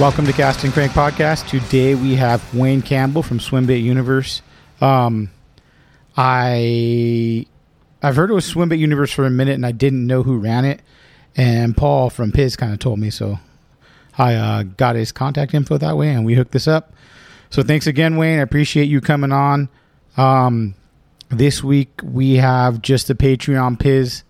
Welcome to Cast and Crank Podcast. Today we have Wayne Campbell from Swimbait Universe. Um, I I've heard it was Swimbait Universe for a minute, and I didn't know who ran it. And Paul from Piz kind of told me, so I uh, got his contact info that way, and we hooked this up. So thanks again, Wayne. I appreciate you coming on. Um, this week we have just the Patreon Piz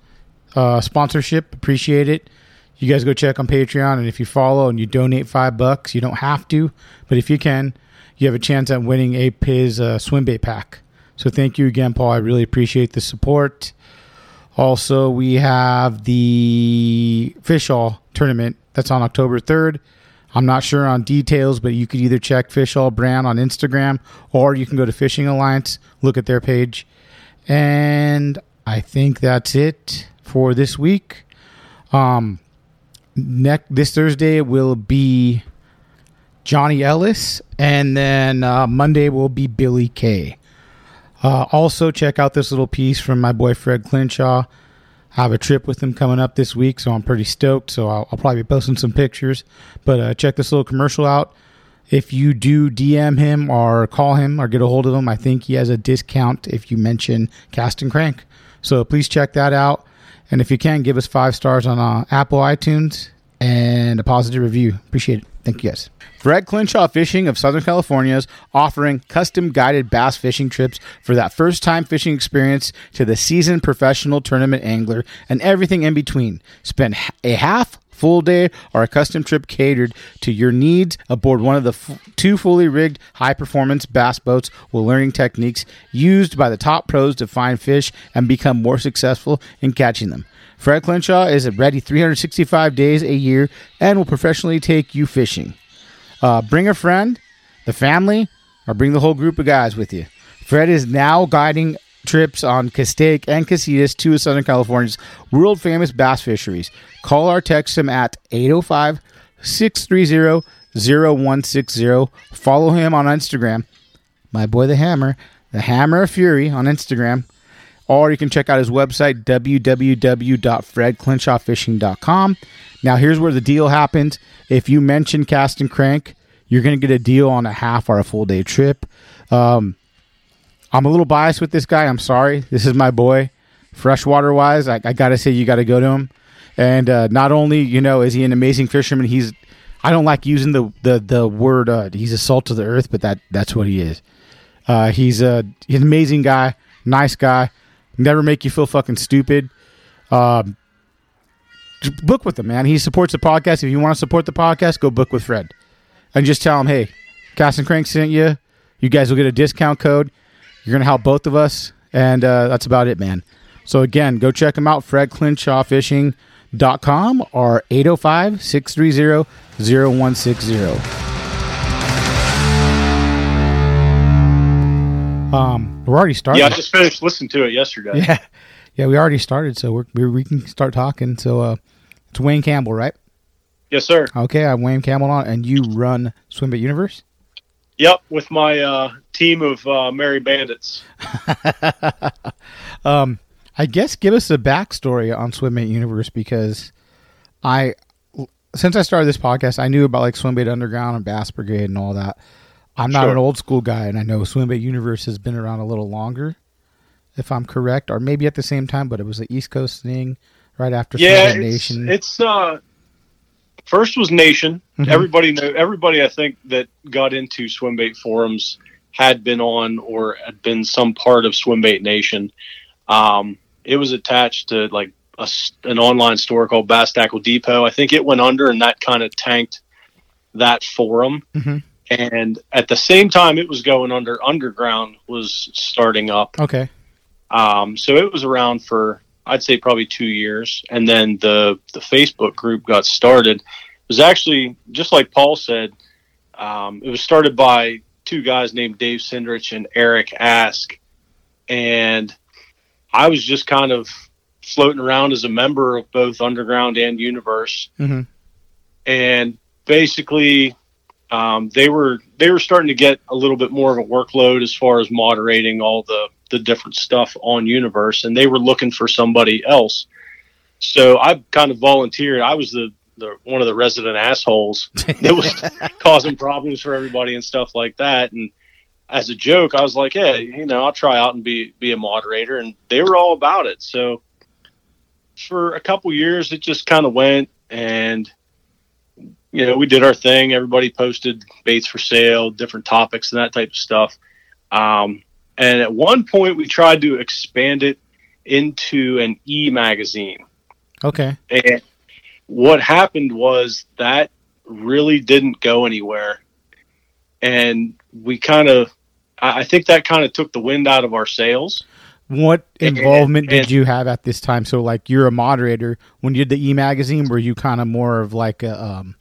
uh, sponsorship. Appreciate it. You guys go check on Patreon, and if you follow and you donate five bucks, you don't have to, but if you can, you have a chance at winning a Piz uh, swim bait pack. So thank you again, Paul. I really appreciate the support. Also, we have the Fish All tournament that's on October 3rd. I'm not sure on details, but you could either check Fish All brand on Instagram or you can go to Fishing Alliance, look at their page. And I think that's it for this week. Um, next this Thursday will be Johnny Ellis, and then uh, Monday will be Billy Kay. Uh, also, check out this little piece from my boy Fred Clinshaw. I have a trip with him coming up this week, so I'm pretty stoked. So I'll, I'll probably be posting some pictures. But uh, check this little commercial out. If you do DM him or call him or get a hold of him, I think he has a discount if you mention Cast and Crank. So please check that out. And if you can, give us five stars on uh, Apple iTunes and a positive review. Appreciate it. Thank you guys. Fred Clinshaw Fishing of Southern California is offering custom guided bass fishing trips for that first time fishing experience to the seasoned professional tournament angler and everything in between. Spend a half full day or a custom trip catered to your needs aboard one of the f- two fully rigged high performance bass boats with learning techniques used by the top pros to find fish and become more successful in catching them. Fred Clinshaw is ready 365 days a year and will professionally take you fishing. Uh, bring a friend, the family, or bring the whole group of guys with you. Fred is now guiding trips on Castaic and Casitas, two of Southern California's world famous bass fisheries. Call or text him at 805 630 0160. Follow him on Instagram, my boy the Hammer, the Hammer of Fury on Instagram. Or you can check out his website, www.fredclinshawfishing.com. Now, here's where the deal happens. If you mention Cast and Crank, you're going to get a deal on a half or a full day trip. Um, I'm a little biased with this guy. I'm sorry. This is my boy. Freshwater wise, I, I got to say, you got to go to him. And uh, not only, you know, is he an amazing fisherman, he's, I don't like using the, the, the word, uh, he's a salt of the earth, but that, that's what he is. Uh, he's, a, he's an amazing guy, nice guy, never make you feel fucking stupid. Um, book with him, man. He supports the podcast. If you want to support the podcast, go book with Fred. And just tell him, hey, Cast and Crank sent you. You guys will get a discount code. You're going to help both of us. And uh, that's about it, man. So again, go check them out, fredclinshawfishing.com or 805 630 0160. Um, we're already started. Yeah, I just finished listening to it yesterday. Yeah, yeah, we already started, so we're, we we can start talking. So uh, it's Wayne Campbell, right? Yes, sir. Okay, I'm Wayne Campbell, on, and you run Swimbait Universe. Yep, with my uh, team of uh, merry bandits. um, I guess give us a backstory on Swimbait Universe because I, since I started this podcast, I knew about like Swimbait Underground and Bass Brigade and all that. I'm not Sure. an old school guy, and I know Swimbait Universe has been around a little longer, if I'm correct, or maybe at the same time, but it was an East Coast thing right after yeah, Swimbait Nation. it's uh, first was Nation. Mhm. Everybody know everybody. I think that got into swimbait forums had been on or had been some part of Swimbait Nation. Um, it was attached to like a an online store called Bass Tackle Depot. I think it went under, and that kind of tanked that forum. Mhm. And at the same time, it was going under. Underground was starting up. okay. Um, so it was around for I'd say probably two years, and then the the Facebook group got started. It was actually just like Paul said. Um, it was started by two guys named Dave Sindrich and Eric Ask, and I was just kind of floating around as a member of both Underground and Universe, hmm and basically um, they were they were starting to get a little bit more of a workload as far as moderating all the the different stuff on Universe, and they were looking for somebody else. So I kind of volunteered. I was the, the one of the resident assholes that was causing problems for everybody and stuff like that. And as a joke, I was like, "Hey, you know, I'll try out and be be a moderator," and they were all about it. So for a couple years, it just kind of went, and you know, we did our thing. Everybody posted baits for sale, different topics, and that type of stuff. Um, and at one point, we tried to expand it into an e magazine. Okay. And what happened was that really didn't go anywhere. And we kind of, I think that kind of took the wind out of our sails. What And- involvement did you have at this time? So, like, you're a moderator. When you did the e magazine, were you kind of more of like a um,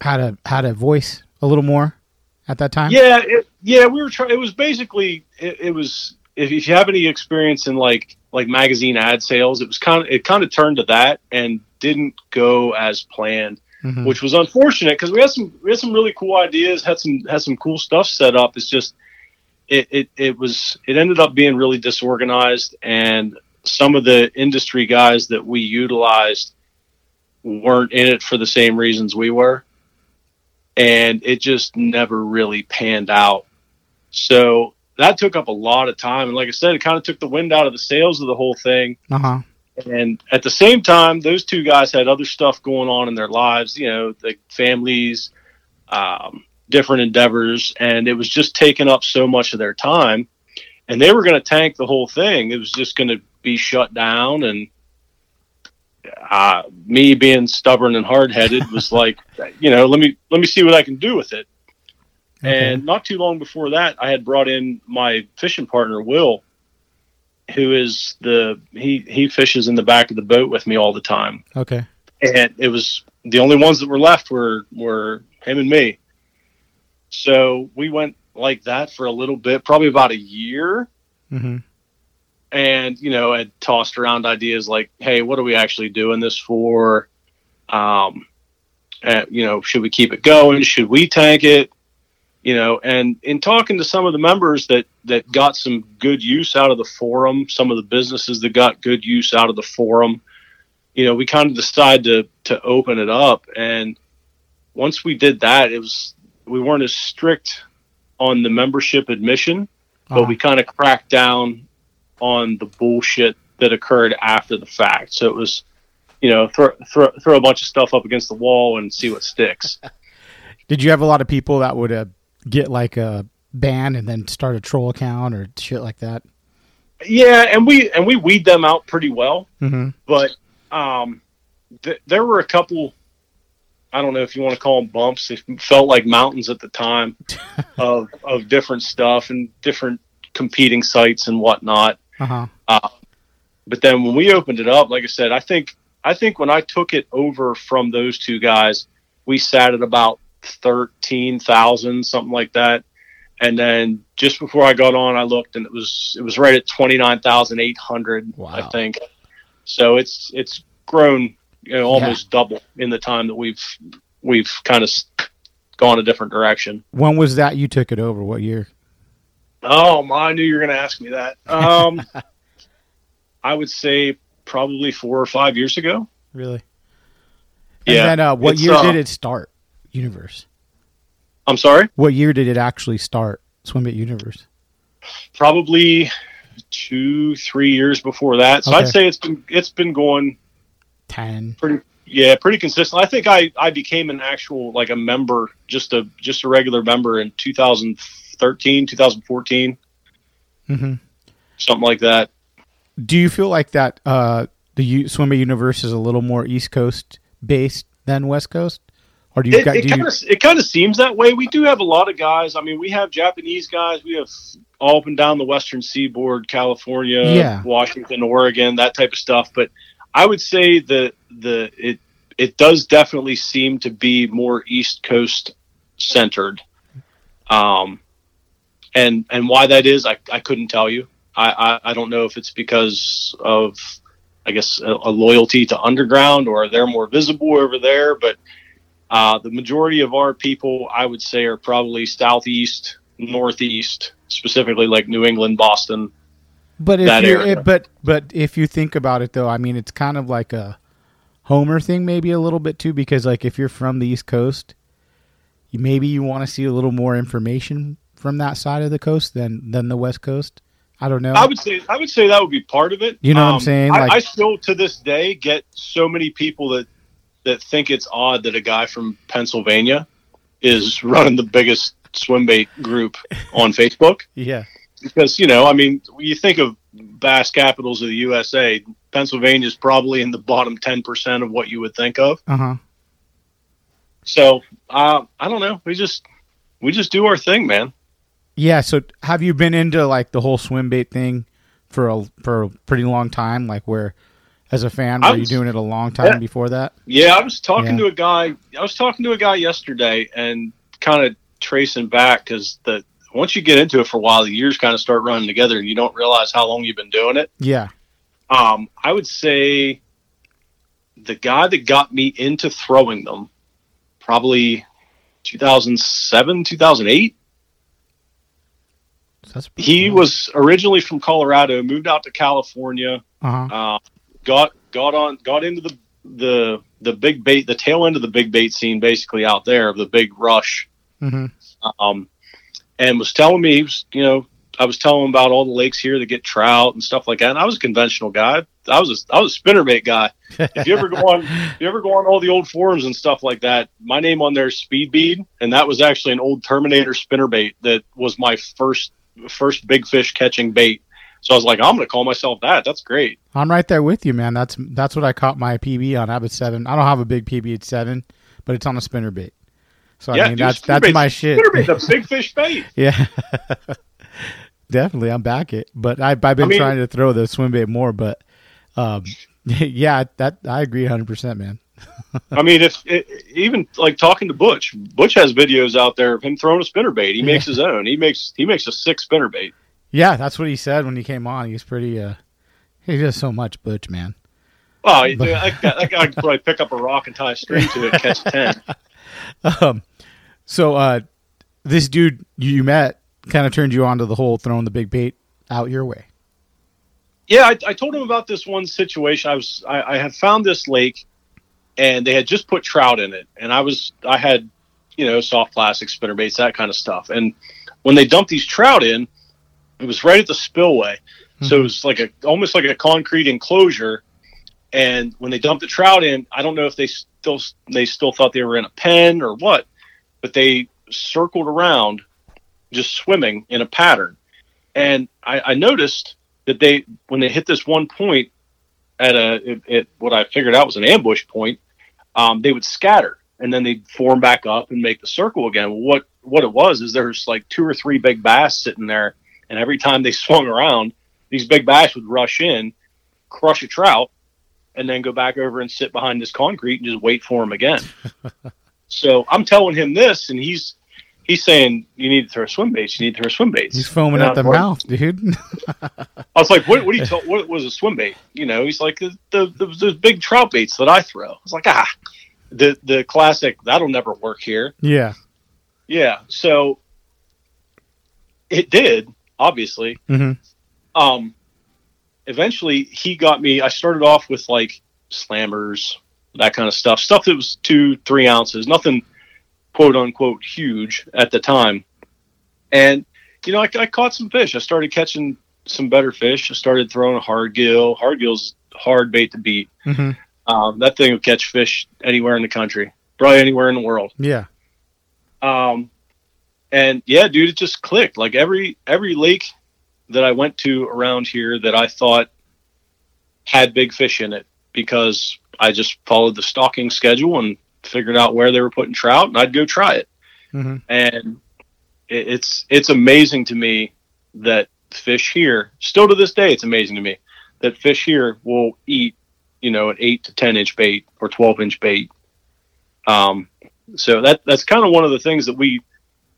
had a had a voice a little more at that time? Yeah, it, yeah, we were trying. It was basically, it, it was. If, if you have any experience in like like magazine ad sales, it was kind of it kind of turned to that and didn't go as planned, Mhm. which was unfortunate because we had some we had some really cool ideas, had some had some cool stuff set up. It's just it it it was it ended up being really disorganized, and some of the industry guys that we utilized weren't in it for the same reasons we were and it just never really panned out. So that took up a lot of time. And like I said, it kind of took the wind out of the sails of the whole thing. Uh huh. And at the same time, those two guys had other stuff going on in their lives, you know, the families, um, different endeavors. And it was just taking up so much of their time. And they were going to tank the whole thing. It was just going to be shut down. And uh, me being stubborn and hard headed was like, you know, let me let me see what I can do with it. Okay. And not too long before that, I had brought in my fishing partner, Will, who is the he he fishes in the back of the boat with me all the time. Okay. And it was the only ones that were left were were him and me. So we went like that for a little bit, probably about a year. hmm And, you know, had tossed around ideas like, hey, what are we actually doing this for? Um, uh, you know, should we keep it going? Should we tank it? You know, and in talking to some of the members that that got some good use out of the forum, some of the businesses that got good use out of the forum, you know, we kind of decided to to open it up. And once we did that, it was we weren't as strict on the membership admission, but Uh-huh. we kind of cracked down on the bullshit that occurred after the fact. So it was, you know, throw throw throw a bunch of stuff up against the wall and see what sticks. Did you have a lot of people that would uh, get like a ban and then start a troll account or shit like that? yeah, and we and we weed them out pretty well. Mm-hmm. but um, th- there were a couple. I don't know if you want to call them bumps. They felt like mountains at the time of of different stuff and different competing sites and whatnot. Uh huh. But then when we opened it up, like I said, I think I think when I took it over from those two guys, we sat at about thirteen thousand, something like that. And then just before I got on, I looked and it was it was right at twenty nine thousand eight hundred, Wow. I think. So it's it's grown you know, almost double in the time that we've we've kind of gone a different direction. When was that you took it over? What year? Oh, I knew you were going to ask me that. Um, I would say probably four or five years ago. Really? And Yeah, then uh, what year uh, did it start? Universe. I'm sorry. What year did it actually start? Swimbait Universe. Probably two, three years before that. So Okay. I'd say it's been it's been going Ten. pretty yeah pretty consistent. I think I I became an actual like a member, just a just a regular member in 2013, 2014, Mm-hmm. something like that. Do you feel like that uh, the U- Swimbait Universe is a little more East Coast based than West Coast, or do you It, got? it do you, kind of it kind of seems that way. We do have a lot of guys. I mean, we have Japanese guys. We have all up and down the Western Seaboard, California, Yeah. Washington, Oregon, that type of stuff. But I would say the the it it does definitely seem to be more East Coast centered. Um, and and why that is, I I couldn't tell you. I I, I don't know if it's because of I guess a, a loyalty to underground or they're more visible over there, but uh, the majority of our people, I would say, are probably southeast, northeast, specifically like New England, Boston. but if you it, but but if you think about it though, I mean, it's kind of like a Homer thing, maybe a little bit too, because like if you're from the East Coast, you, maybe you want to see a little more information from that side of the coast than than the West Coast. I don't know. I would say I would say that would be part of it. You know what I'm saying? I, I still to this day get so many people that that think it's odd that a guy from Pennsylvania is running the biggest swim bait group on Facebook yeah, because you know I mean you think of bass capitals of the USA, Pennsylvania is probably in the bottom ten percent of what you would think of. uh huh. So uh, I don't know. We just we just do our thing, man. Yeah. So have you been into like the whole swim bait thing for a for a pretty long time? Like where, as a fan, were you doing it a long time Yeah. before that? Yeah, I was talking Yeah. to a guy. I was talking to a guy yesterday, and kind of tracing back because the once you get into it for a while, the years kind of start running together, and you don't realize how long you've been doing it. Yeah. Um, I would say the guy that got me into throwing them, probably 2007, 2008. So that's He was originally from Colorado, moved out to California, Uh huh. uh, got got on got into the the the big bait the tail end of the big bait scene basically out there of the big rush. Hmm um and was telling me he was you know I was telling him about all the lakes here that get trout and stuff like that. And I was a conventional guy. I was a, I was a spinnerbait guy. If you ever go on if you ever go on all the old forums and stuff like that my name on there is speed bead and that was actually an old terminator spinnerbait that was my first first big fish catching bait so I was like I'm gonna call myself that that's great I'm right there with you, man. That's that's what I caught my PB on. I have a seven. I don't have a big PB at seven, but it's on a spinner bait. So I mean, dude, that's that's my shit. spinnerbait's a big fish bait. Yeah, definitely. I'm back it, but I, I've been I mean- trying to throw the swim bait more. But um, yeah, that I agree 100, percent man. I mean, if it, even like talking to Butch, Butch has videos out there of him throwing a spinner bait. He makes his own. He makes he makes a six spinner bait. Yeah, that's what he said when he came on. He's pretty. uh He does so much, Butch, man. Oh, I, I, I, I could probably pick up a rock and tie a string to it, and catch ten. Um, so uh, this dude you met kind of turned you on to the whole throwing the big bait out your way. Yeah, I, I told him about this one situation. I was I, I had found this lake, and they had just put trout in it, and I was I had you know soft plastic spinner baits that kind of stuff, and when they dumped these trout in, it was right at the spillway, so it was like a almost like a concrete enclosure. And when they dumped the trout in, I don't know if they still they still thought they were in a pen or what, but they circled around, just swimming in a pattern. And I, I noticed that they when they hit this one point at a at, at what I figured out was an ambush point, um, they would scatter and then they'd form back up and make the circle again. What what it was is there's like two or three big bass sitting there, and every time they swung around, these big bass would rush in, crush a trout, and then go back over and sit behind this concrete and just wait for him again. so I'm telling him this, and he's he's saying you need to throw swim baits. You need to throw swim baits. He's foaming at the like- mouth, dude. I was like, "What? What do you? Tell, what was a swim bait?" You know, he's like, "The, the, the those big trout baits that I throw." I was like, "Ah, the the classic that'll never work here." yeah. Yeah, so it did obviously. hmm Um, eventually, he got me. I started off with like slammers, that kind of stuff, stuff that was two, three ounces, nothing, quote unquote huge at the time. And you know, I, I caught some fish. I started catching some better fish. I started throwing a hard gill. Hard gill's hard bait to beat. Mm-hmm. Um, that thing will catch fish anywhere in the country, probably anywhere in the world. Yeah. Um, and yeah, dude, it just clicked. Like every every lake that I went to around here that I thought had big fish in it because I just followed the stocking schedule and figured out where they were putting trout, and I'd go try it. Mm-hmm. And it, it's it's amazing to me that fish here, still to this day, it's amazing to me that fish here will eat, you know, an eight to ten inch bait or twelve inch bait. Um, so that that's kind of one of the things that we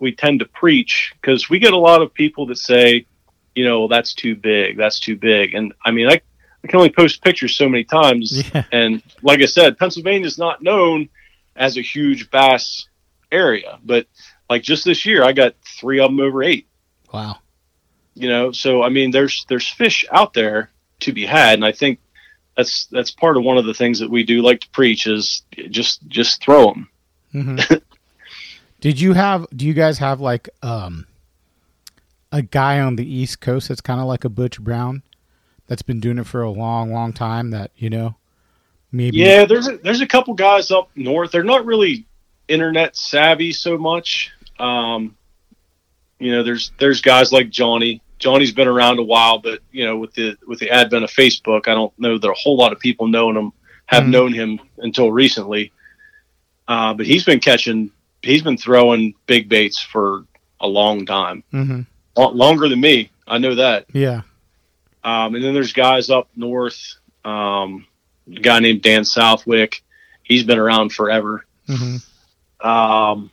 we tend to preach because we get a lot of people that say, you know, well, that's too big, that's too big, and I mean, I I can only post pictures so many times, Yeah. and like I said, Pennsylvania is not known as a huge bass area, but like just this year, I got three of them over eight. Wow. You know, so I mean, there's there's fish out there to be had, and I think that's that's part of one of the things that we do like to preach is just just throw them. Mm-hmm. Did you have? Do you guys have like um a guy on the East Coast that's kind of like a Butch Brown that's been doing it for a long, long time? That you know, maybe. Yeah, there's a, there's a couple guys up north. They're not really internet savvy so much. Um, you know, there's there's guys like Johnny. Johnny's been around a while, but you know, with the with the advent of Facebook, I don't know that a whole lot of people know him have Mhm. known him until recently. Uh, but he's been catching, he's been throwing big baits for a long time, hmm Lo- longer than me. I know that. Yeah. Um, and then there's guys up north. Um, a guy named Dan Southwick. He's been around forever. hmm Um,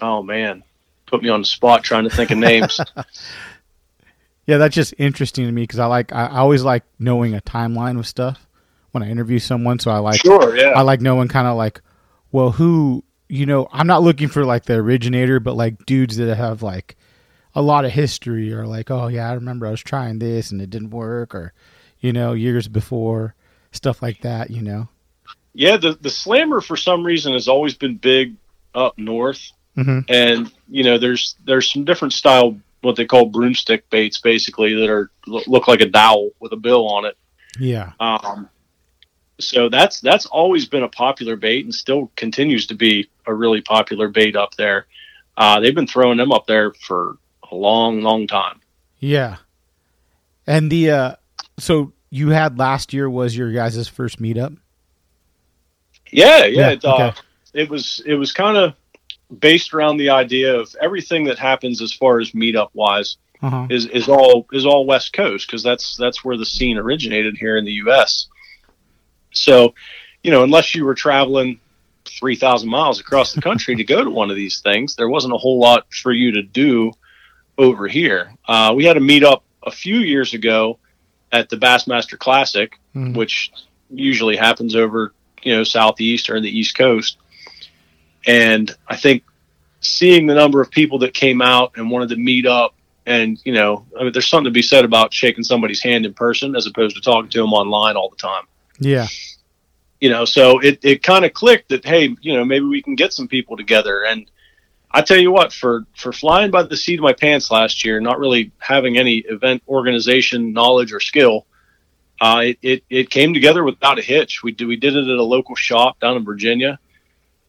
oh man, put me on the spot trying to think of names. Yeah, that's just interesting to me because I like I, always like knowing a timeline of stuff when I interview someone. So I like sure, yeah, I like knowing kind of like, well, who you know. I'm not looking for like the originator, but like dudes that have like a lot of history, or like, oh yeah, I remember I was trying this and it didn't work, or you know, years before stuff like that. You know. yeah. The the slammer for some reason has always been big up north, hmm and you know, there's there's some different style what they call broomstick baits, basically that are look like a dowel with a bill on it. Yeah. Um, so that's that's always been a popular bait and still continues to be a really popular bait up there. Uh, they've been throwing them up there for a long, long time. Yeah. And the uh so you had last year was your guys' first meetup. Yeah, yeah. Yeah, it, uh, it was it was kind of based around the idea of everything that happens as far as meetup wise Uh huh. is is all is all West Coast because that's that's where the scene originated here in the U.S. So, you know, unless you were traveling three thousand miles across the country to go to one of these things, there wasn't a whole lot for you to do over here. Uh, we had a meetup a few years ago at the Bassmaster Classic, Mhm. which usually happens over you know southeast or in the east coast and i think seeing the number of people that came out and wanted to meet up and you know I mean, there's something to be said about shaking somebody's hand in person as opposed to talking to them online all the time Yeah. you know so it, it kind of clicked that hey you know maybe we can get some people together. And i tell you what for for flying by the seat of my pants last year not really having any event organization knowledge or skill uh, it, it, it came together without a hitch. We did we did it at a local shop down in virginia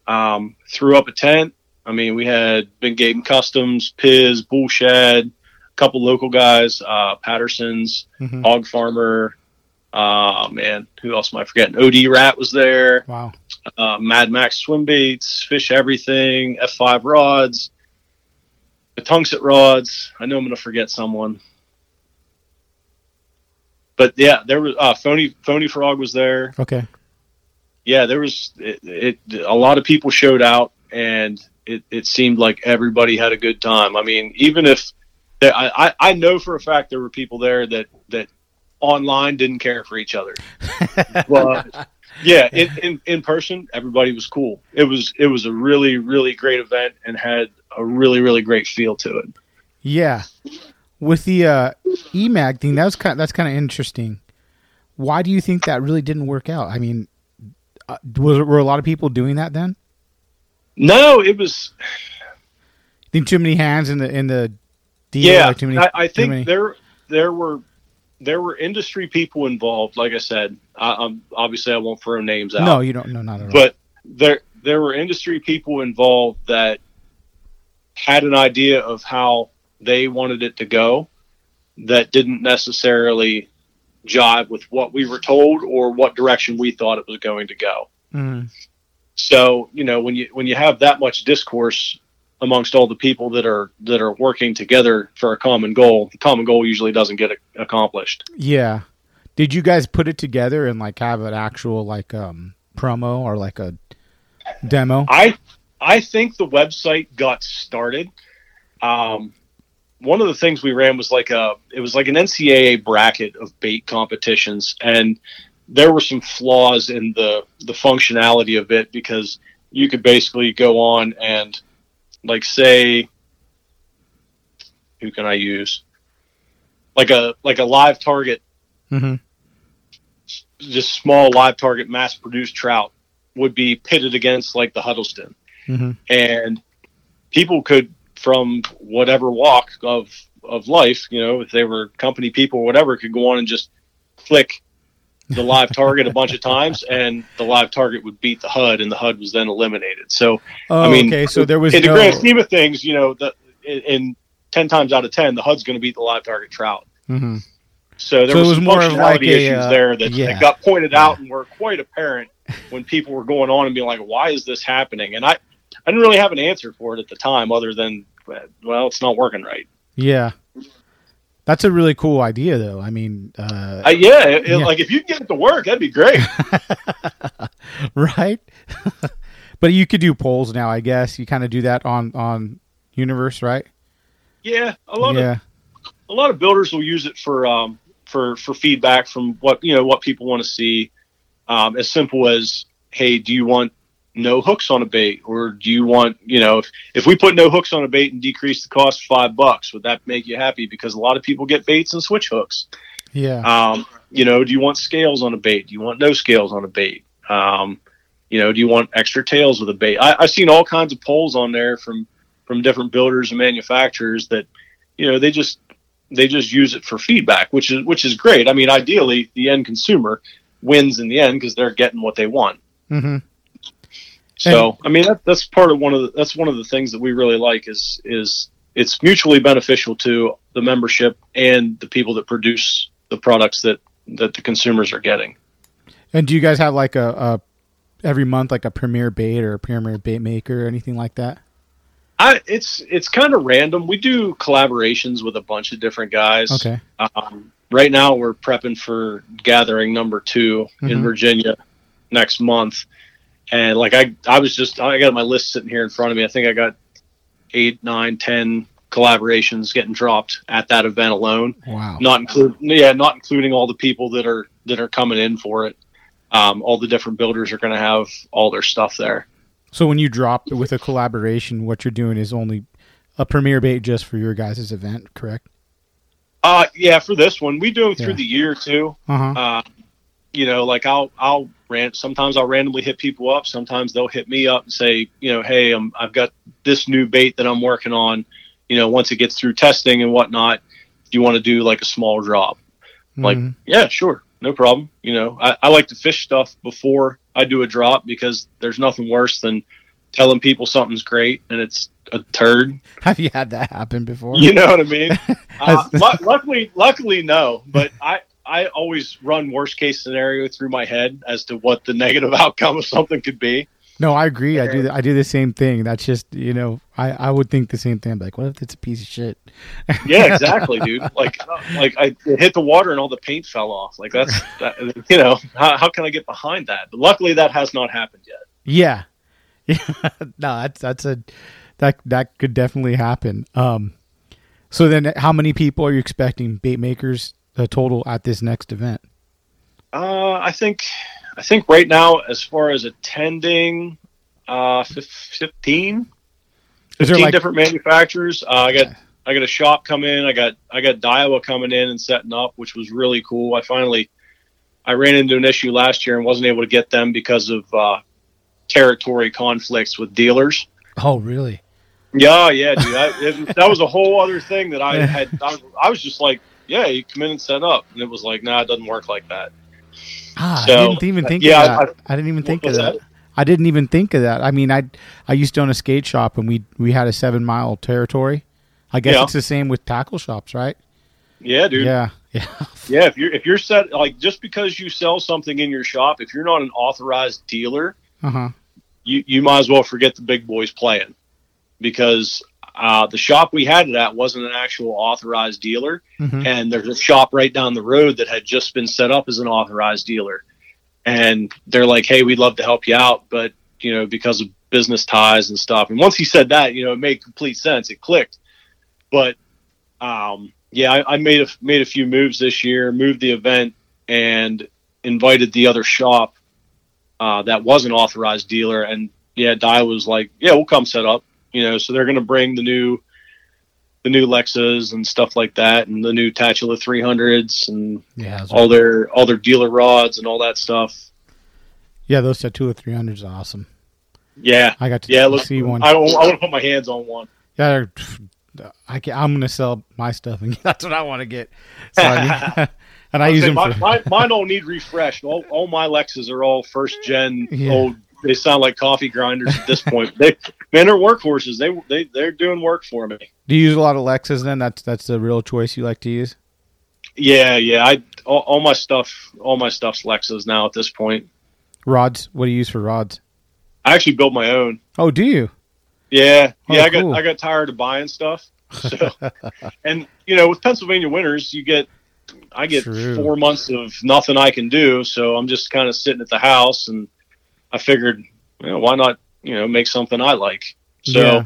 um, threw up a tent. I mean we had big game customs piz bullshad a couple local guys uh, patterson's hmm hog farmer uh man who else am i forgetting od rat was there Wow. uh, Mad Max swim baits, fish everything, F5 rods, the tungsten rods. I know I'm going to forget someone. But yeah, there was uh, phony phony frog was there. Okay. Yeah, there was it, it. A lot of people showed out, and it, it seemed like everybody had a good time. I mean, even if there, I I know for a fact there were people there that that online didn't care for each other. but yeah, in, in in person, everybody was cool. It was it was a really really great event and had a really really great feel to it. Yeah. With the uh EMAG thing, that was kind that's kind of interesting. Why do you think that really didn't work out? I mean, uh, was were a lot of people doing that then? No, it was. Think too many hands in the in the deal. Yeah, like too many, I, I think there there were there were industry people involved. Like I said, I, um, obviously I won't throw names out. No, you don't. No, not at all. but there there were industry people involved that had an idea of how they wanted it to go that didn't necessarily jive with what we were told or what direction we thought it was going to go. Mhm. So, you know, when you when you have that much discourse amongst all the people that are that are working together for a common goal, the common goal usually doesn't get a- accomplished. Yeah. Did you guys put it together and like have an actual like um promo or like a demo? I I think the website got started. Um, one of the things we ran was like a it was like an NCAA bracket of bait competitions, and there were some flaws in the the functionality of it because you could basically go on and like say who can I use? Like a like a live target mm-hmm. just small live target mass produced trout would be pitted against like the Huddleston hmm and people could from whatever walk of of life you know if they were company people or whatever could go on and just click the live target a bunch of times and the live target would beat the hud and the hud was then eliminated so Oh, i mean okay. So there was in no. the grand scheme of things you know the in, in 10 times out of 10 the hud's going to beat the live target trout Mhm. so there So was, was some more of functionality like a, issues uh, there that, yeah. that got pointed out and were quite apparent when people were going on and being like, "Why is this happening?" And I, I didn't really have an answer for it at the time, other than, well, it's not working right. Yeah. That's a really cool idea, though. I mean, uh, I, yeah, it, Yeah. like if you can get it to work, that'd be great. right? but you could do polls now, I guess. You kind of do that on on Universe, right? yeah, a lot yeah. of a lot of builders will use it for um, for for feedback from what you know what people want to see. Um, as simple as, hey, do you want no hooks on a bait, or do you want you know if, if we put no hooks on a bait and decrease the cost five bucks, would that make you happy? Because a lot of people get baits and switch hooks. Yeah. Um, you know, do you want scales on a bait? Do you want no scales on a bait? Um, you know, do you want extra tails with a bait? I, I've seen all kinds of polls on there from from different builders and manufacturers that you know they just they just use it for feedback, which is which is great. I mean, ideally, the end consumer wins in the end because they're getting what they want. hmm So, I mean, that, that's part of one of the that's one of the things that we really like is is it's mutually beneficial to the membership and the people that produce the products that that the consumers are getting. And do you guys have like a, a every month like a premier bait or a premier bait maker or anything like that? I it's it's kind of random. We do collaborations with a bunch of different guys. Okay. Um, right now, we're prepping for gathering number 2 in Mhm. Virginia next month, and like I I was just I got my list sitting here in front of me. I think I got eight, nine, ten collaborations getting dropped at that event alone. Wow. Not include yeah, not including all the people that are that are coming in for it. Um, all the different builders are going to have all their stuff there. So when you drop with a collaboration, what you're doing is only a premiere bait just for your guys' event, correct? Uh, yeah, for this one, we do them through Yeah. the year too. Uh huh. Uh, you know, like I'll I'll rant. Sometimes I'll randomly hit people up. Sometimes they'll hit me up and say, you know, hey, I'm, I've got this new bait that I'm working on. You know, once it gets through testing and whatnot, do you want to do like a small drop? Like, Mhm. yeah, sure, no problem. You know, I, I like to fish stuff before I do a drop because there's nothing worse than telling people something's great and it's a turd. have you had that happen before? You know what I mean? uh, lu- luckily, luckily, no. But I, I always run worst case scenario through my head as to what the negative outcome of something could be. No, I agree. I do. The, I do the same thing. That's just you know, I I would think the same thing. Like, what if it's a piece of shit? Yeah, exactly, dude. Like, like I hit the water and all the paint fell off. Like that's, that, you know, how, how can I get behind that? But luckily, that has not happened yet. Yeah, yeah. no, that's that's a that that could definitely happen. Um, so then, how many people are you expecting bait makers uh, total at this next event? Uh, I think, I think right now, as far as attending, uh, fifteen. Is there 15 like different manufacturers. Uh, I got I got a shop coming in. I got I got Daiwa coming in and setting up, which was really cool. I finally I ran into an issue last year and wasn't able to get them because of uh, territory conflicts with dealers. Oh, really? Yeah, yeah, dude. I, it, that was a whole other thing that I had. I I was just like, yeah, you come in and set up, and it was like, nah, it doesn't work like that. Ah, So, I didn't even think yeah, of that. I, I- didn't even think of that. that? I didn't even think of that. I mean, I I used to own a skate shop, and we we had a seven mile territory. I guess Yeah. it's the same with tackle shops, right? Yeah, dude. Yeah, yeah, Yeah, if you're if you're set like just because you sell something in your shop, if you're not an authorized dealer, uh huh. you you might as well forget the big boys playing, because uh, the shop we had it at wasn't an actual authorized dealer, Mhm. and there's a shop right down the road that had just been set up as an authorized dealer, and they're like, hey, we'd love to help you out, but you know because of business ties and stuff. And once he said that, you know, it made complete sense. It clicked, but um, yeah, I, I made a made a few moves this year, moved the event, and invited the other shop uh, that was an authorized dealer. And yeah, Di was like, "Yeah, we'll come set up." You know, so they're going to bring the new the new Lexas and stuff like that, and the new Tatula 300s, and Yeah, all their all their dealer rods and all that stuff. yeah. Those Tatula three hundreds are awesome. Yeah, I got to yeah. Look, see one. I. I want to put my hands on one. Yeah, I can, I'm gonna sell my stuff, and that's what I want to get. So I need- and I use Say, them my, for. my, mine don't need refreshed. All, all my Lexas are all first gen Yeah. old. They sound like coffee grinders at this point. They man, they're workhorses. They they they're doing work for me. Do you use a lot of Lexas? Then that's that's the real choice you like to use. Yeah, yeah. I all, all my stuff, all my stuff's Lexas now at this point. Rods. What do you use for rods? I actually built my own. Oh, do you? Yeah, Oh, yeah. I got. I got tired of buying stuff. So, and you know, with Pennsylvania winters, you get I get True. four months of nothing I can do. So I'm just kind of sitting at the house, and I figured, you know, why not, you know, make something I like. So, Yeah.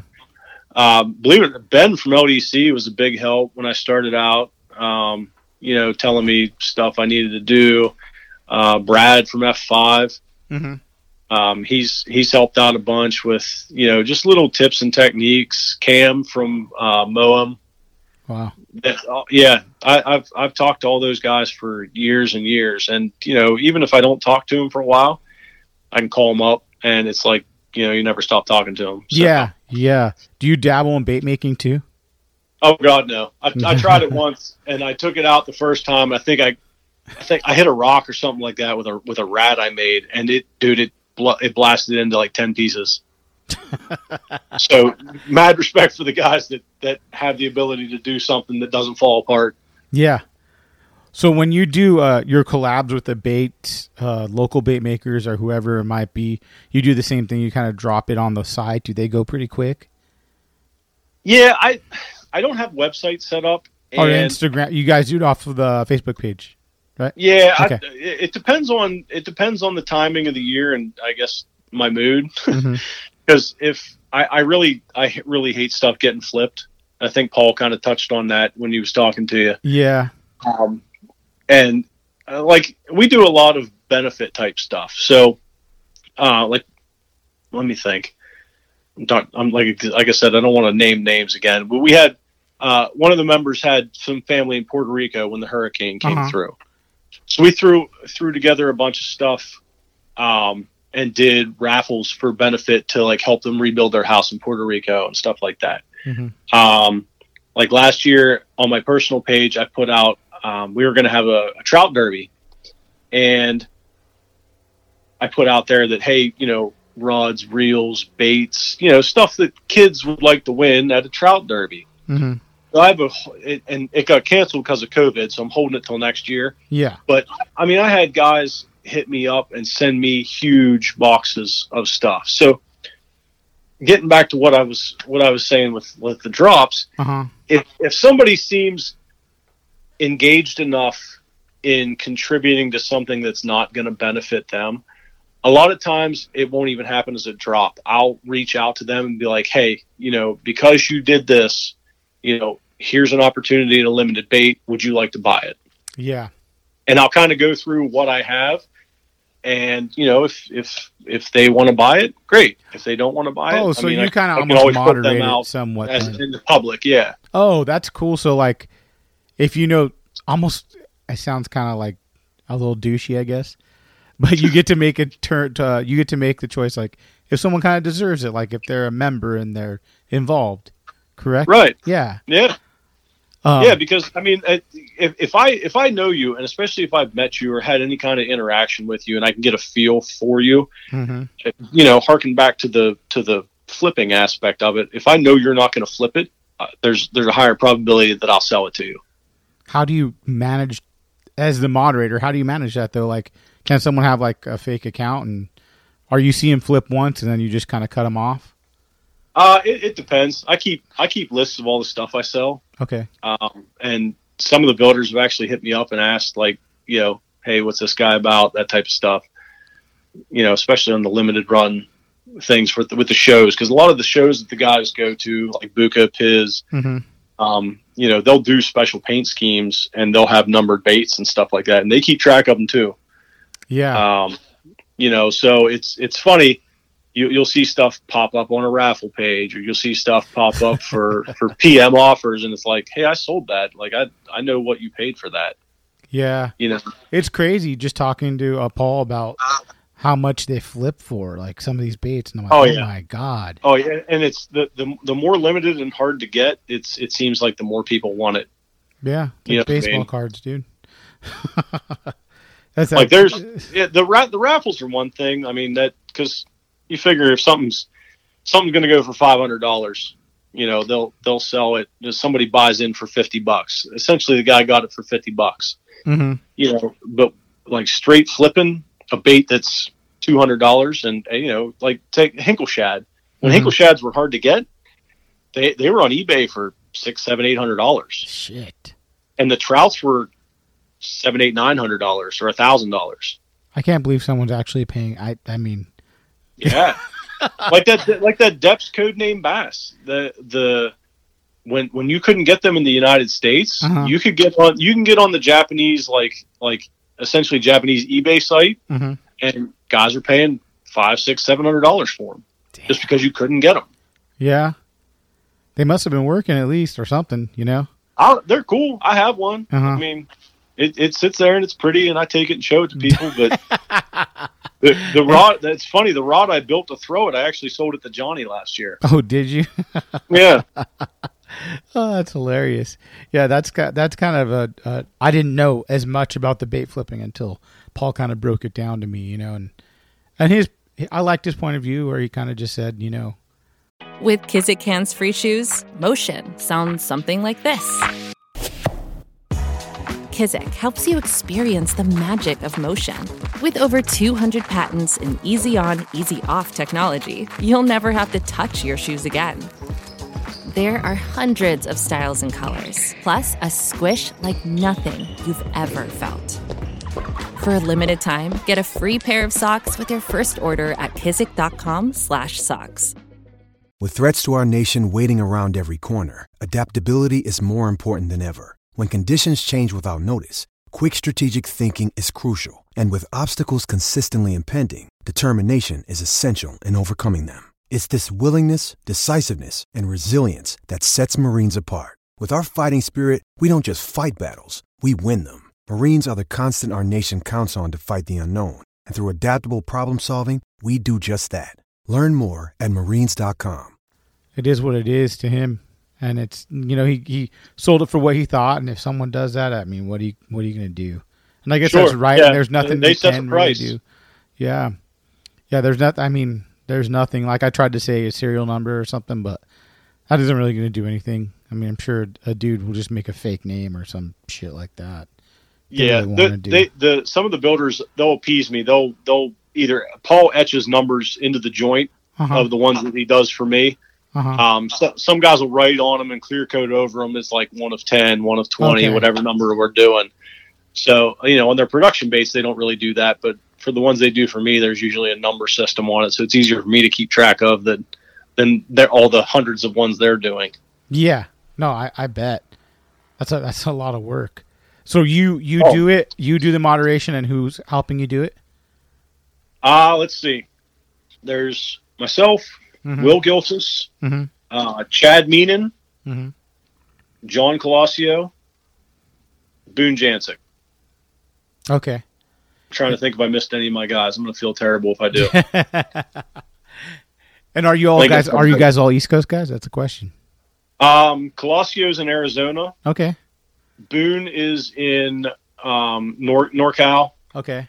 um, believe it, or not, Ben from LDC was a big help when I started out. Um, you know, telling me stuff I needed to do. Uh, Brad from F5 Mhm. um, he's he's helped out a bunch with you know just little tips and techniques. Cam from uh, Moam, Wow. uh, yeah, I, I've I've talked to all those guys for years and years, and you know even if I don't talk to them for a while, I can call them up, and it's like you know you never stop talking to them. Yeah, yeah. Do you dabble in bait making too? Oh God, no! I, I tried it once, and I took it out the first time. I think I, I think I hit a rock or something like that with a with a rat I made, and it, dude, it bl- it blasted into like ten pieces. so, mad respect for the guys that that have the ability to do something that doesn't fall apart. Yeah. So when you do uh, your collabs with the bait, uh, local bait makers or whoever it might be, you do the same thing. You kind of drop it on the site. Do they go pretty quick? Yeah, I I don't have websites set up. Or Instagram? You guys do it off of the Facebook page, right? Yeah, Okay. I, it depends on it depends on the timing of the year and I guess my mood. Because if I, I really I really hate stuff getting flipped. I think Paul kind of touched on that when he was talking to you. Yeah. Um, and uh, like we do a lot of benefit type stuff. So, uh, like, let me think. I'm, talk, I'm like like I said, I don't want to name names again, but we had uh, one of the members had some family in Puerto Rico when the hurricane came Uh-huh. through. So we threw threw together a bunch of stuff um, and did raffles for benefit to like help them rebuild their house in Puerto Rico and stuff like that. Mhm. Um, like last year on my personal page, I put out um, we were going to have a, a trout derby, and I put out there that hey, you know, rods, reels, baits, you know, stuff that kids would like to win at a trout derby. hmm So I have a, it, and it got canceled because of COVID, so I'm holding it till next year. Yeah. But I mean, I had guys hit me up and send me huge boxes of stuff. So getting back to what I was what I was saying with with the drops, Uh huh. if if somebody seems engaged enough in contributing to something that's not going to benefit them, a lot of times it won't even happen as a drop. I'll reach out to them and be like, "Hey, you know, because you did this, you know, here's an opportunity in a limited bait. Would you like to buy it?" Yeah. and I'll kind of go through what I have. And you know, if if if they want to buy it, great. If they don't want to buy it, Oh, I so mean, you I- kind I of always put them out somewhat. as then. in the public. Yeah, Oh, that's cool. So like, if you know, almost it sounds kind of like a little douchey, I guess. But you get to make a turn. To, you get to make the choice. Like, if someone kind of deserves it, like if they're a member and they're involved. Correct. Right. Yeah. Yeah. Um, yeah, because I mean, uh, if, if I if I know you, and especially if I've met you or had any kind of interaction with you, and I can get a feel for you, mhm. you know, harken back to the to the flipping aspect of it. If I know you're not going to flip it, uh, there's there's a higher probability that I'll sell it to you. How do you manage as the moderator? How do you manage that though? Like, can someone have like a fake account and are you seeing flip once and then you just kind of cut them off? Uh, it, it depends. I keep I keep lists of all the stuff I sell, Okay. um, and some of the builders have actually hit me up and asked, like, you know, hey, what's this guy about? That type of stuff. You know, especially on the limited run things with the, with the shows, because a lot of the shows that the guys go to, like Buka, Piz, hmm um, you know, they'll do special paint schemes and they'll have numbered baits and stuff like that, and they keep track of them too. Yeah. Um, you know, so it's it's funny. You, you'll see stuff pop up on a raffle page, or you'll see stuff pop up for for PM offers, and it's like, hey, I sold that. Like I I know what you paid for that. yeah. You know, It's crazy just talking to uh, Paul about how much they flip for, like some of these baits, and I'm like, Oh, oh, yeah. my god, oh yeah, and it's the the the more limited and hard to get, it's it seems like the more people want it. yeah, You know like what I baseball mean? cards, dude. That's Like there's yeah, the ra- the raffles are one thing. I mean that because you figure if something's something's going to go for five hundred dollars, you know they'll they'll sell it. Somebody buys in for fifty bucks. Essentially, the guy got it for fifty bucks. hmm You know, but like straight flipping a bait that's two hundred dollars, and uh, you know, like take Hinkle shad. When Mhm. Hinkle shads were hard to get, they they were on eBay for six, seven, eight hundred dollars, shit. and the trouts were seven, eight, nine hundred dollars or a thousand dollars. I can't believe someone's actually paying. I I mean, Yeah, like that, like that Deps code name bass. The the when when you couldn't get them in the United States, Uh-huh. you could get on. You can get on the Japanese like like essentially Japanese eBay site, mhm. and guys are paying five, six, seven hundred dollars for them just because you couldn't get them. yeah, they must have been working at least or something, you know. I, they're cool. I have one. Uh-huh. I mean, it, it sits there and it's pretty, and I take it and show it to people. But the, the rod, that's funny. The rod I built to throw it, I actually sold it to Johnny last year. Oh, did you? Yeah. Oh, that's hilarious. Yeah, that's got that's kind of a. a I didn't know as much about the bait flipping until Paul kind of broke it down to me, you know, and and his I liked his point of view where he kind of just said, you know, With Kizik Hands Free Shoes, motion sounds something like this. Kizik helps you experience the magic of motion. With over 200 patents and easy on, easy off technology, you'll never have to touch your shoes again. There are hundreds of styles and colors, plus a squish like nothing you've ever felt. For a limited time, get a free pair of socks with your first order at kizik.com/socks. With threats to our nation waiting around every corner, adaptability is more important than ever. When conditions change without notice, quick strategic thinking is crucial. And with obstacles consistently impending, determination is essential in overcoming them. It's this willingness, decisiveness, and resilience that sets Marines apart. With our fighting spirit, we don't just fight battles, we win them. Marines are the constant our nation counts on to fight the unknown. And through adaptable problem solving, we do just that. Learn more at marines.com. it is what it is to him, and it's you know he he sold it for what he thought, and if someone does that, I mean, what are you what are you gonna do? And I guess Sure, that's right. yeah. And there's nothing They you set the can really price. do. Yeah, yeah. There's not. I mean, there's nothing. Like I tried to say a serial number or something, but that isn't really going to do anything. I mean, I'm sure a dude will just make a fake name or some shit like that. They Yeah, really the, they the some of the builders they'll appease me. They'll they'll either Paul etches numbers into the joint Uh-huh. of the ones that he does for me. Uh-huh. Um, so, some guys will write on them and clear code over them. It's like one of 10, one of 20, Okay. whatever number we're doing. So, you know, on their production base, they don't really do that. But for the ones they do for me, there's usually a number system on it. So it's easier for me to keep track of than, than they're, all the hundreds of ones they're doing. Yeah. No, I, I bet. That's a that's a lot of work. So you you Oh. do it, you do the moderation and who's helping you do it? Uh, let's see. There's myself, Mhm. Will Gilsis, Mhm. uh, Chad Meenan, Mhm. John Colosio, Boone Jancic. Okay. trying to think if I missed any of my guys. I'm going to feel terrible if I do. And are you all Lincoln guys? Are you guys all East Coast guys? That's a question. Um, Colossio's in Arizona. Okay. Boone is in um, Nor- NorCal. Okay.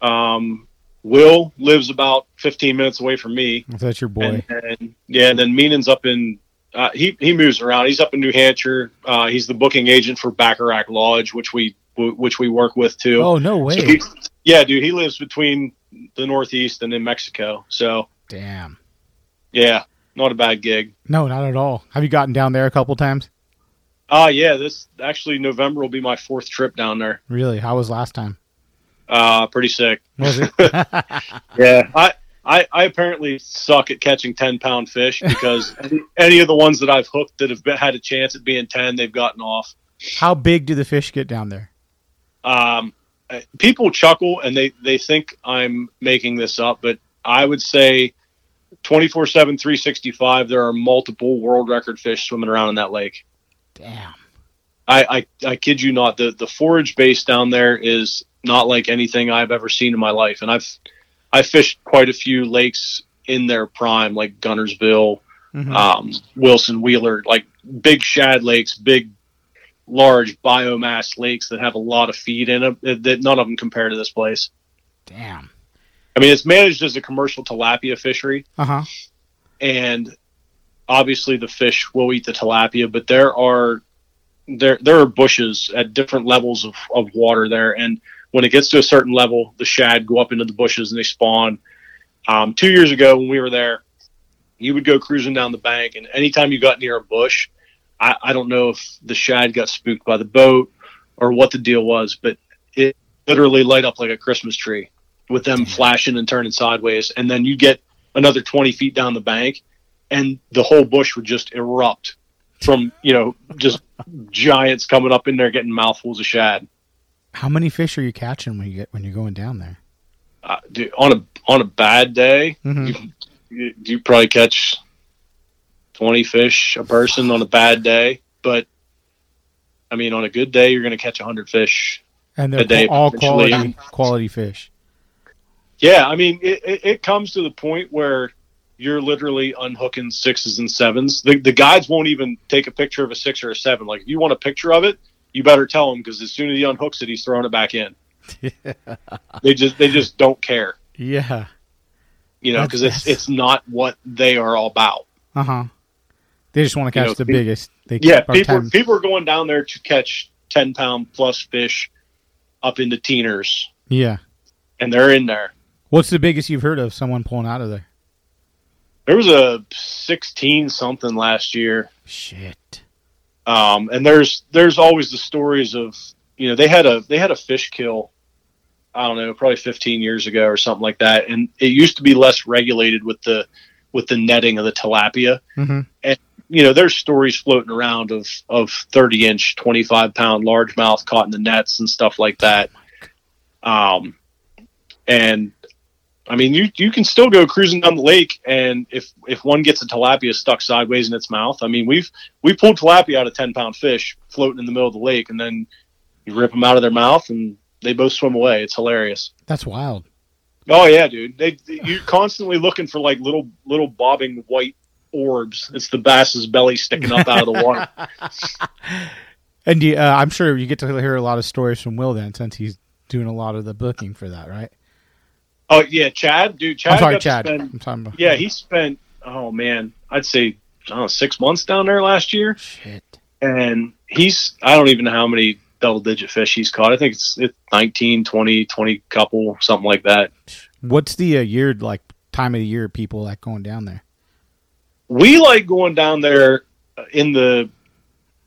Um, Will lives about 15 minutes away from me. That's your boy. And, and yeah, and then Meenan's up in. Uh, he he moves around. He's up in New Hampshire. Uh, he's the booking agent for Baccarac Lodge, which we which we work with too. oh no way! So he- yeah, dude, he lives between the Northeast and in Mexico. So Damn. yeah, not a bad gig. No, not at all. Have you gotten down there a couple times? Ah, yeah, this actually November will be my fourth trip down there. Really? How was last time? Uh, pretty sick. Was it? Yeah, I, I, I apparently suck at catching ten pound fish because any, any of the ones that I've hooked that have been, had a chance at being ten, they've gotten off. How big do the fish get down there? Um, uh, people chuckle and they they think I'm making this up, but I would say 24 7 365 there are multiple world record fish swimming around in that lake Damn. I, I i kid you not the the forage base down there is not like anything i've ever seen in my life and i've i fished quite a few lakes in their prime like Guntersville Mhm. um, wilson wheeler like big shad lakes big large biomass lakes that have a lot of feed in them that none of them compare to this place Damn. i mean it's managed as a commercial tilapia fishery Uh huh. and obviously the fish will eat the tilapia, but there are there there are bushes at different levels of, of water there, and when it gets to a certain level, the shad go up into the bushes and they spawn. Um, two years ago when we were there, you would go cruising down the bank, and anytime you got near a bush, I, I don't know if the shad got spooked by the boat or what the deal was, but it literally light up like a Christmas tree with them flashing and turning sideways, and then you get another 20 feet down the bank and the whole bush would just erupt from you know just giants coming up in there getting mouthfuls of shad How many fish are you catching when you get when you're going down there? uh, dude, on a on a bad day Mhm. you, you, you probably catch 20 fish a person on a bad day but i mean on a good day you're going to catch 100 fish And A they're day, all quality quality fish. Yeah, I mean, it, it, it comes to the point where you're literally unhooking sixes and sevens. The, the guides won't even take a picture of a six or a seven. Like, if you want a picture of it, you better tell him because as soon as he unhooks it, he's throwing it back in. They just they just don't care, Yeah. you know, because it's it's not what they are all about. Uh huh. They just want to You catch know, the pe- biggest. They Yeah, people time- people are going down there to catch ten pound plus fish up into teeners, Yeah. and they're in there. What's the biggest you've heard of someone pulling out of there? There was a sixteen something last year. Shit. um, and there's there's always the stories of you know they had a they had a fish kill i don't know probably 15 years ago or something like that. And it used to be less regulated with the with the netting of the tilapia. Hmm you know there's stories floating around of of 30 inch 25 pound largemouth caught in the nets and stuff like that. Um and I mean, you you can still go cruising down the lake, and if if one gets a tilapia stuck sideways in its mouth, I mean, we've we pulled tilapia out of ten pound fish floating in the middle of the lake, and then you rip them out of their mouth, and they both swim away. It's hilarious. That's wild. Oh yeah, dude. They you're constantly looking for like little little bobbing white orbs. It's the bass's belly sticking up out of the water. And you, uh, I'm sure you get to hear a lot of stories from Will then, since he's doing a lot of the booking for that, right? Oh yeah, Chad, dude. Chad I'm sorry, Chad. spend- I'm talking about. yeah, he spent oh man, I'd say I don't know, six months down there last year. Shit. and he's I don't even know how many double digit fish he's caught. I think it's it's 19, 20, 20 couple, something like that. What's the uh, year like time of the year people like going down there? We like going down there in the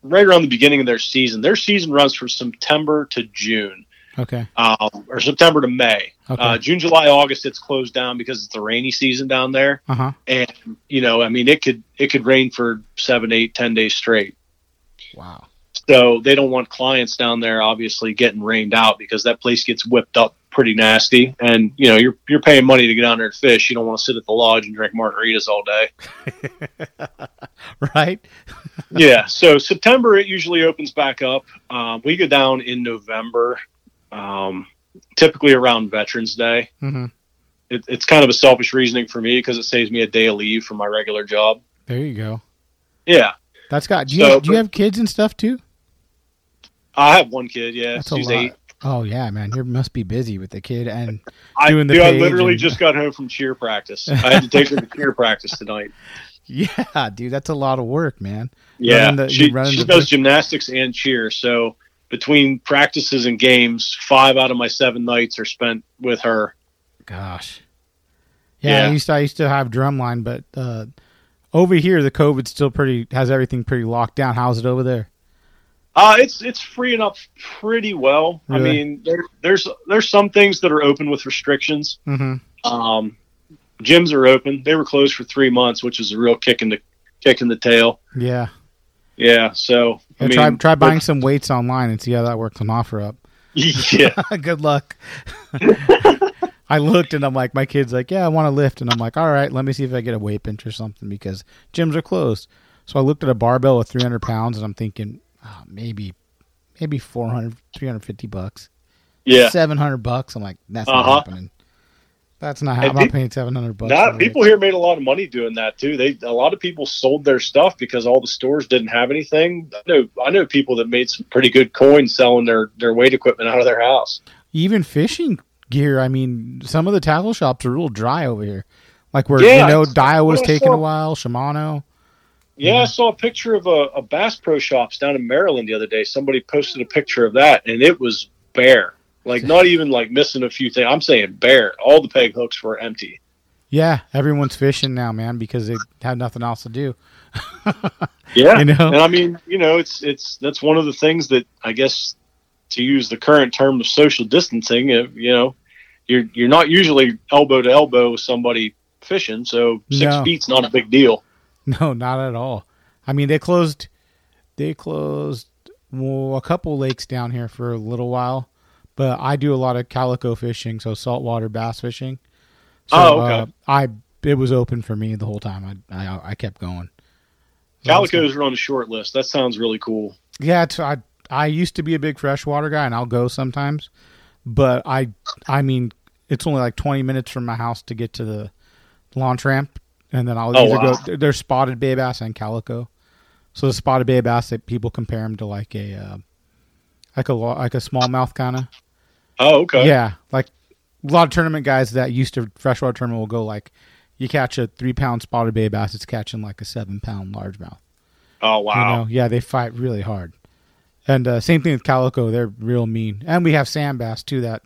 right around the beginning of their season. Their season runs from September to June, Okay. um, or September to May. Okay. Uh, June, July, August, it's closed down because it's the rainy season down there. Uh huh. And you know, I mean, it could it could rain for seven, eight, ten days straight. Wow. So they don't want clients down there obviously getting rained out because that place gets whipped up pretty nasty. And you know, you're you're paying money to get down there and fish. You don't want to sit at the lodge and drink margaritas all day. Right. yeah. So September it usually opens back up. Um, we go down in November, um, typically around Veterans Day. hmm it, it's kind of a selfish reasoning for me because it saves me a day of leave from my regular job. There you go. Yeah, That's got. Do you, So, do you have kids and stuff too? I have one kid. Yeah, That's she's eight. Oh yeah, man, you must be busy with the kid and I, doing the dude, I literally and- just got home from cheer practice. I had to take her to cheer practice tonight. yeah, dude, that's a lot of work, man. Yeah, the- she, she does gymnastics and cheer. So between practices and games, five out of my seven nights are spent with her. Gosh. Yeah, I used to I used to have drumline, but uh, over here the COVID still pretty has everything pretty locked down. How's it over there? Uh, it's it's freeing up pretty well. I mean, there, there's there's some things that are open with restrictions. Mm-hmm. Um, gyms are open. They were closed for three months, which is a real kick in the kick in the tail. Yeah. Yeah. So I mean, try try buying some weights online and see how that works on offer up. Yeah. Good luck. I looked and I'm like, my kid's like, yeah, I want to lift, and I'm like, all right, let me see if I get a weight bench or something because gyms are closed. So I looked at a barbell with 300 pounds, and I'm thinking, oh, maybe, maybe 400, 350 bucks, Yeah. 700 bucks. I'm like, that's not Uh-huh. happening. That's not. How, And I'm not peop- paying 700 bucks. Not people here made a lot of money doing that too. They a lot of people sold their stuff because all the stores didn't have anything. I know I know people that made some pretty good coins selling their their weight equipment out of their house. Even fishing gear. I mean, some of the tackle shops are real dry over here. Like where Yeah, you know Dio was taking saw- a while, Shimano. Yeah, Mm-hmm. I saw a picture of a, a Bass Pro Shops down in Maryland the other day. Somebody posted a picture of that, and it was bare. Like not even like missing a few things. I'm saying bare. All the peg hooks were empty. Yeah, everyone's fishing now, man, because they have nothing else to do. Yeah, You know? and I mean, you know, it's it's that's one of the things that I guess to use the current term of social distancing, you know, you're you're not usually elbow to elbow with somebody fishing, so six No. feet's not a big deal. No, not at all. I mean, they closed. They closed well, a couple lakes down here for a little while, but I do a lot of calico fishing, so saltwater bass fishing. So, Oh, okay. uh, I it was open for me the whole time. I I, I kept going. Calicos are on the short list. That sounds really cool. Yeah, I I used to be a big freshwater guy, and I'll go sometimes. But I I mean, it's only like twenty minutes from my house to get to the launch ramp, and then I'll Oh, either wow. go. There's spotted bay bass and calico. So the spotted bay bass, that people compare them to like a uh, like a like a smallmouth kind of. Oh, okay. Yeah, like a lot of tournament guys that used to freshwater tournament will go like, you catch a three pound spotted bay bass, it's catching like a seven pound largemouth. Oh, wow. You know, yeah, they fight really hard. And uh, same thing with calico; they're real mean. And we have sand bass too that,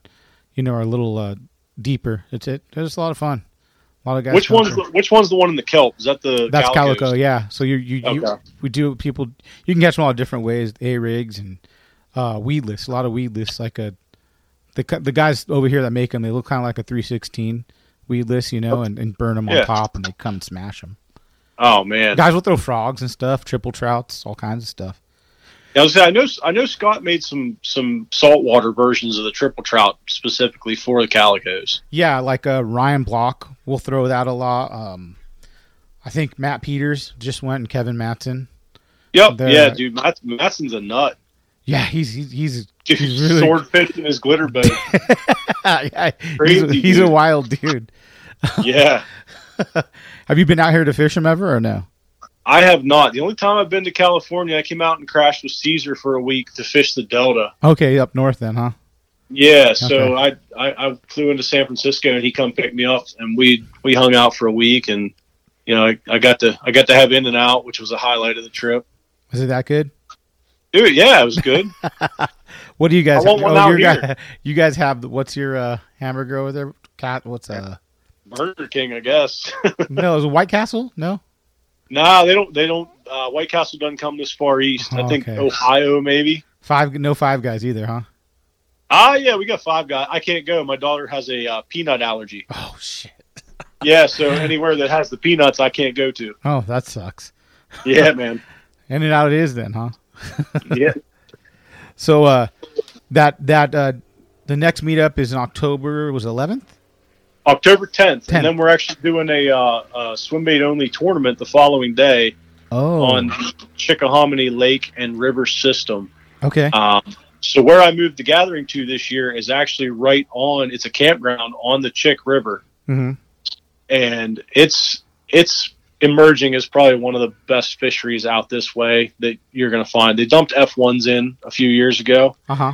you know, are a little uh, deeper. It's it. It's a lot of fun. A lot of guys. which one's the, which one's the one in the kelp? Is that the That's Calicos? calico, yeah. So you you, you we do people. You can catch them all different ways. A rigs and uh, weedless. A lot of weedless, like a the the guys over here that make them. They look kind of like a three sixteen weedless, you know, and, and burn them Yeah. on top, and they come and smash them. Oh man, Guys will throw frogs and stuff, triple trouts, all kinds of stuff. Yeah, I was gonna say, I know I know Scott made some some saltwater versions of the triple trout specifically for the calicos. Yeah, like uh, Ryan Block will throw that a lot. Um, I think Matt Peters just went and Kevin Matson. Yep, yeah, dude, Matt, Matson's a nut. Yeah, he's he's he's, he's really swordfish in his glitter boat. yeah, he's, Crazy, he's a wild dude. yeah, Have you been out here to fish him ever or no? I have not. The only time I've been to California, I came out and crashed with Caesar for a week to fish the Delta. Okay, up north then, huh? Yeah, so I, I I flew into San Francisco and he come pick me up and we we hung out for a week and you know I, I got to I got to have In-N-Out, which was a highlight of the trip. Is it that good? Dude, yeah, it was good. What do you guys? I want one oh, out here. you guys have what's your uh, hamburger over there? Cat? What's uh? Burger King, I guess. no, is it White Castle? No. nah, they don't. They don't. Uh, White Castle doesn't come this far east. I think Okay. Ohio, maybe. Five? No five guys either, huh? Ah, yeah, we got five guys. I can't go. My daughter has a uh, peanut allergy. Oh shit. Yeah, so anywhere that has the peanuts, I can't go to. Oh, that sucks. Yeah, man. In-N-Out it is then, huh? Yeah. So uh, that that uh, the next meetup is in October. Was eleventh? October 10th, 10th. and then we're actually doing a, uh, a swim bait only tournament the following day Oh, on Chickahominy Lake and River system. okay. Um, so where I moved the gathering to this year is actually right on. It's a campground on the Chick River. Mhm. and it's it's emerging is probably one of the best fisheries out this way that you're going to find. They dumped F ones in a few years ago, Uh huh.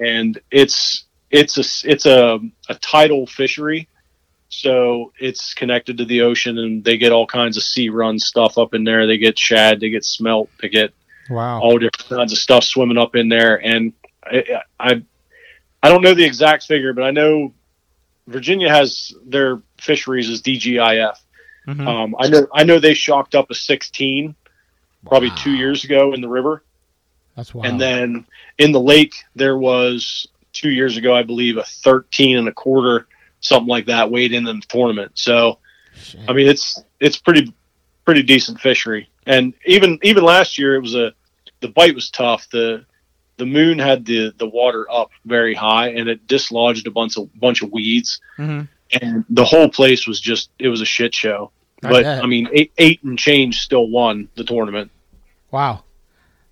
and it's it's a it's a a tidal fishery, so it's connected to the ocean, and they get all kinds of sea run stuff up in there. They get shad, they get smelt, they get Wow. all different kinds of stuff swimming up in there. And I, I, I don't know the exact figure, but I know Virginia has their fisheries as DGIF. Mhm. Um, I know, I know they shocked up a 16 probably two years ago in the river. That's wild. And then in the lake, there was two years ago, I believe, a 13 and a quarter, something like that, weighed in the tournament. So, Shit. I mean, it's it's pretty pretty decent fishery. And even even last year, it was a the bite was tough. the The moon had the the water up very high, and it dislodged a bunch of bunch of weeds, Mhm. and the whole place was just it was a shit show. But. I mean, eight eight and change still won the tournament. Wow.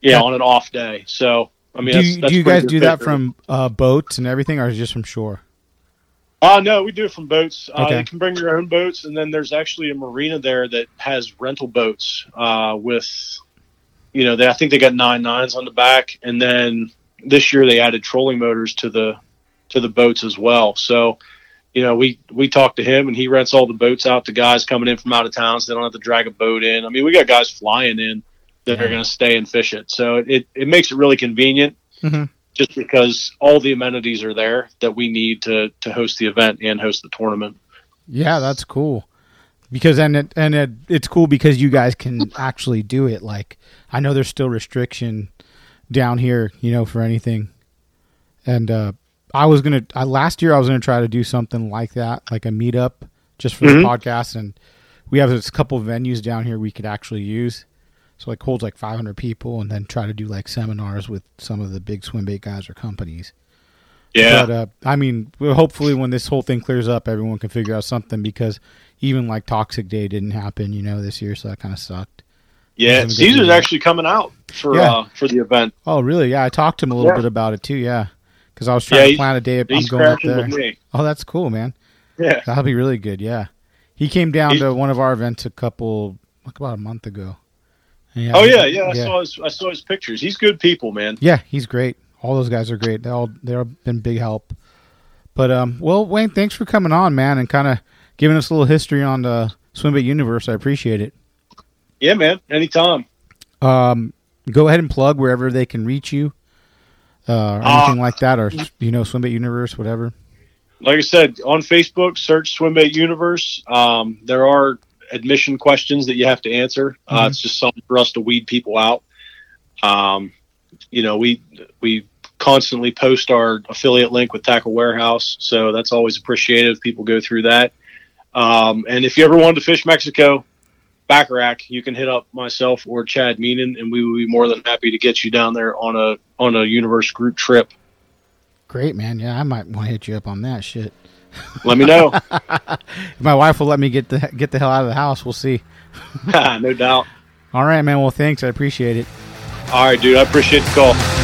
Yeah, on an off day. So I mean, do that's, you, that's do you guys do that from uh, boats and everything, or is it just from shore? Uh, no, we do it from boats. Uh, You can bring your own boats, and then there's actually a marina there that has rental boats uh, with, you know, they, I think they got nine nines on the back, and then this year they added trolling motors to the to the boats as well. So, you know, we we talked to him, and he rents all the boats out to guys coming in from out of town, so they don't have to drag a boat in. I mean, we got guys flying in that are going to stay and fish it, so it it makes it really convenient Mhm. just because all the amenities are there that we need to to host the event and host the tournament. Yeah, that's cool. Because and it and it, it's cool because you guys can actually do it. Like I know there's still restriction down here, you know, for anything. And uh, I was gonna I, last year I was gonna try to do something like that, like a meetup, just for Mhm. the podcast. And we have this couple venues down here we could actually use. So like holds like 500 people, and then try to do like seminars with some of the big swim bait guys or companies. Yeah, But uh, I mean, hopefully, when this whole thing clears up, everyone can figure out something because even like Toxic Day didn't happen, you know, this year, so that kind of sucked. yeah. Caesar's actually coming out for Yeah. uh, for the event. Oh, really? Yeah, I talked to him a little Yeah. bit about it too. Yeah, because I was trying Yeah, to plan a day. I'm He's going up there. with me. Oh, that's cool, man. Yeah, That'll be really good. Yeah, he came down He- to one of our events a couple, like about a month ago. Oh he- yeah, yeah. I saw his I saw his pictures. He's good people, man. Yeah, he's great. All those guys are great. They all they've been big help. But um, well, Wayne, thanks for coming on, man, and kind of giving us a little history on the Swimbait universe. I appreciate it. Yeah, man. Anytime. Um, go ahead and plug wherever they can reach you, uh, or Uh, anything like that, or you know, Swimbait universe, whatever. Like I said, on Facebook, search Swimbait Universe. Um, there are admission questions that you have to answer. Uh, Mhm. it's just something for us to weed people out. Um, you know, we we constantly post our affiliate link with Tackle Warehouse, so that's always appreciated if people go through that. Um, and if you ever wanted to fish Mexico, Baccarac, you can hit up myself or Chad Meenan, and we will be more than happy to get you down there on a on a universe group trip. Great, man. Yeah, I might want to hit you up on that shit. Let me know. If my wife will let me get the get the hell out of the house, we'll see. no doubt. All right, man. Well, thanks. I appreciate it. All right, dude. I appreciate the call.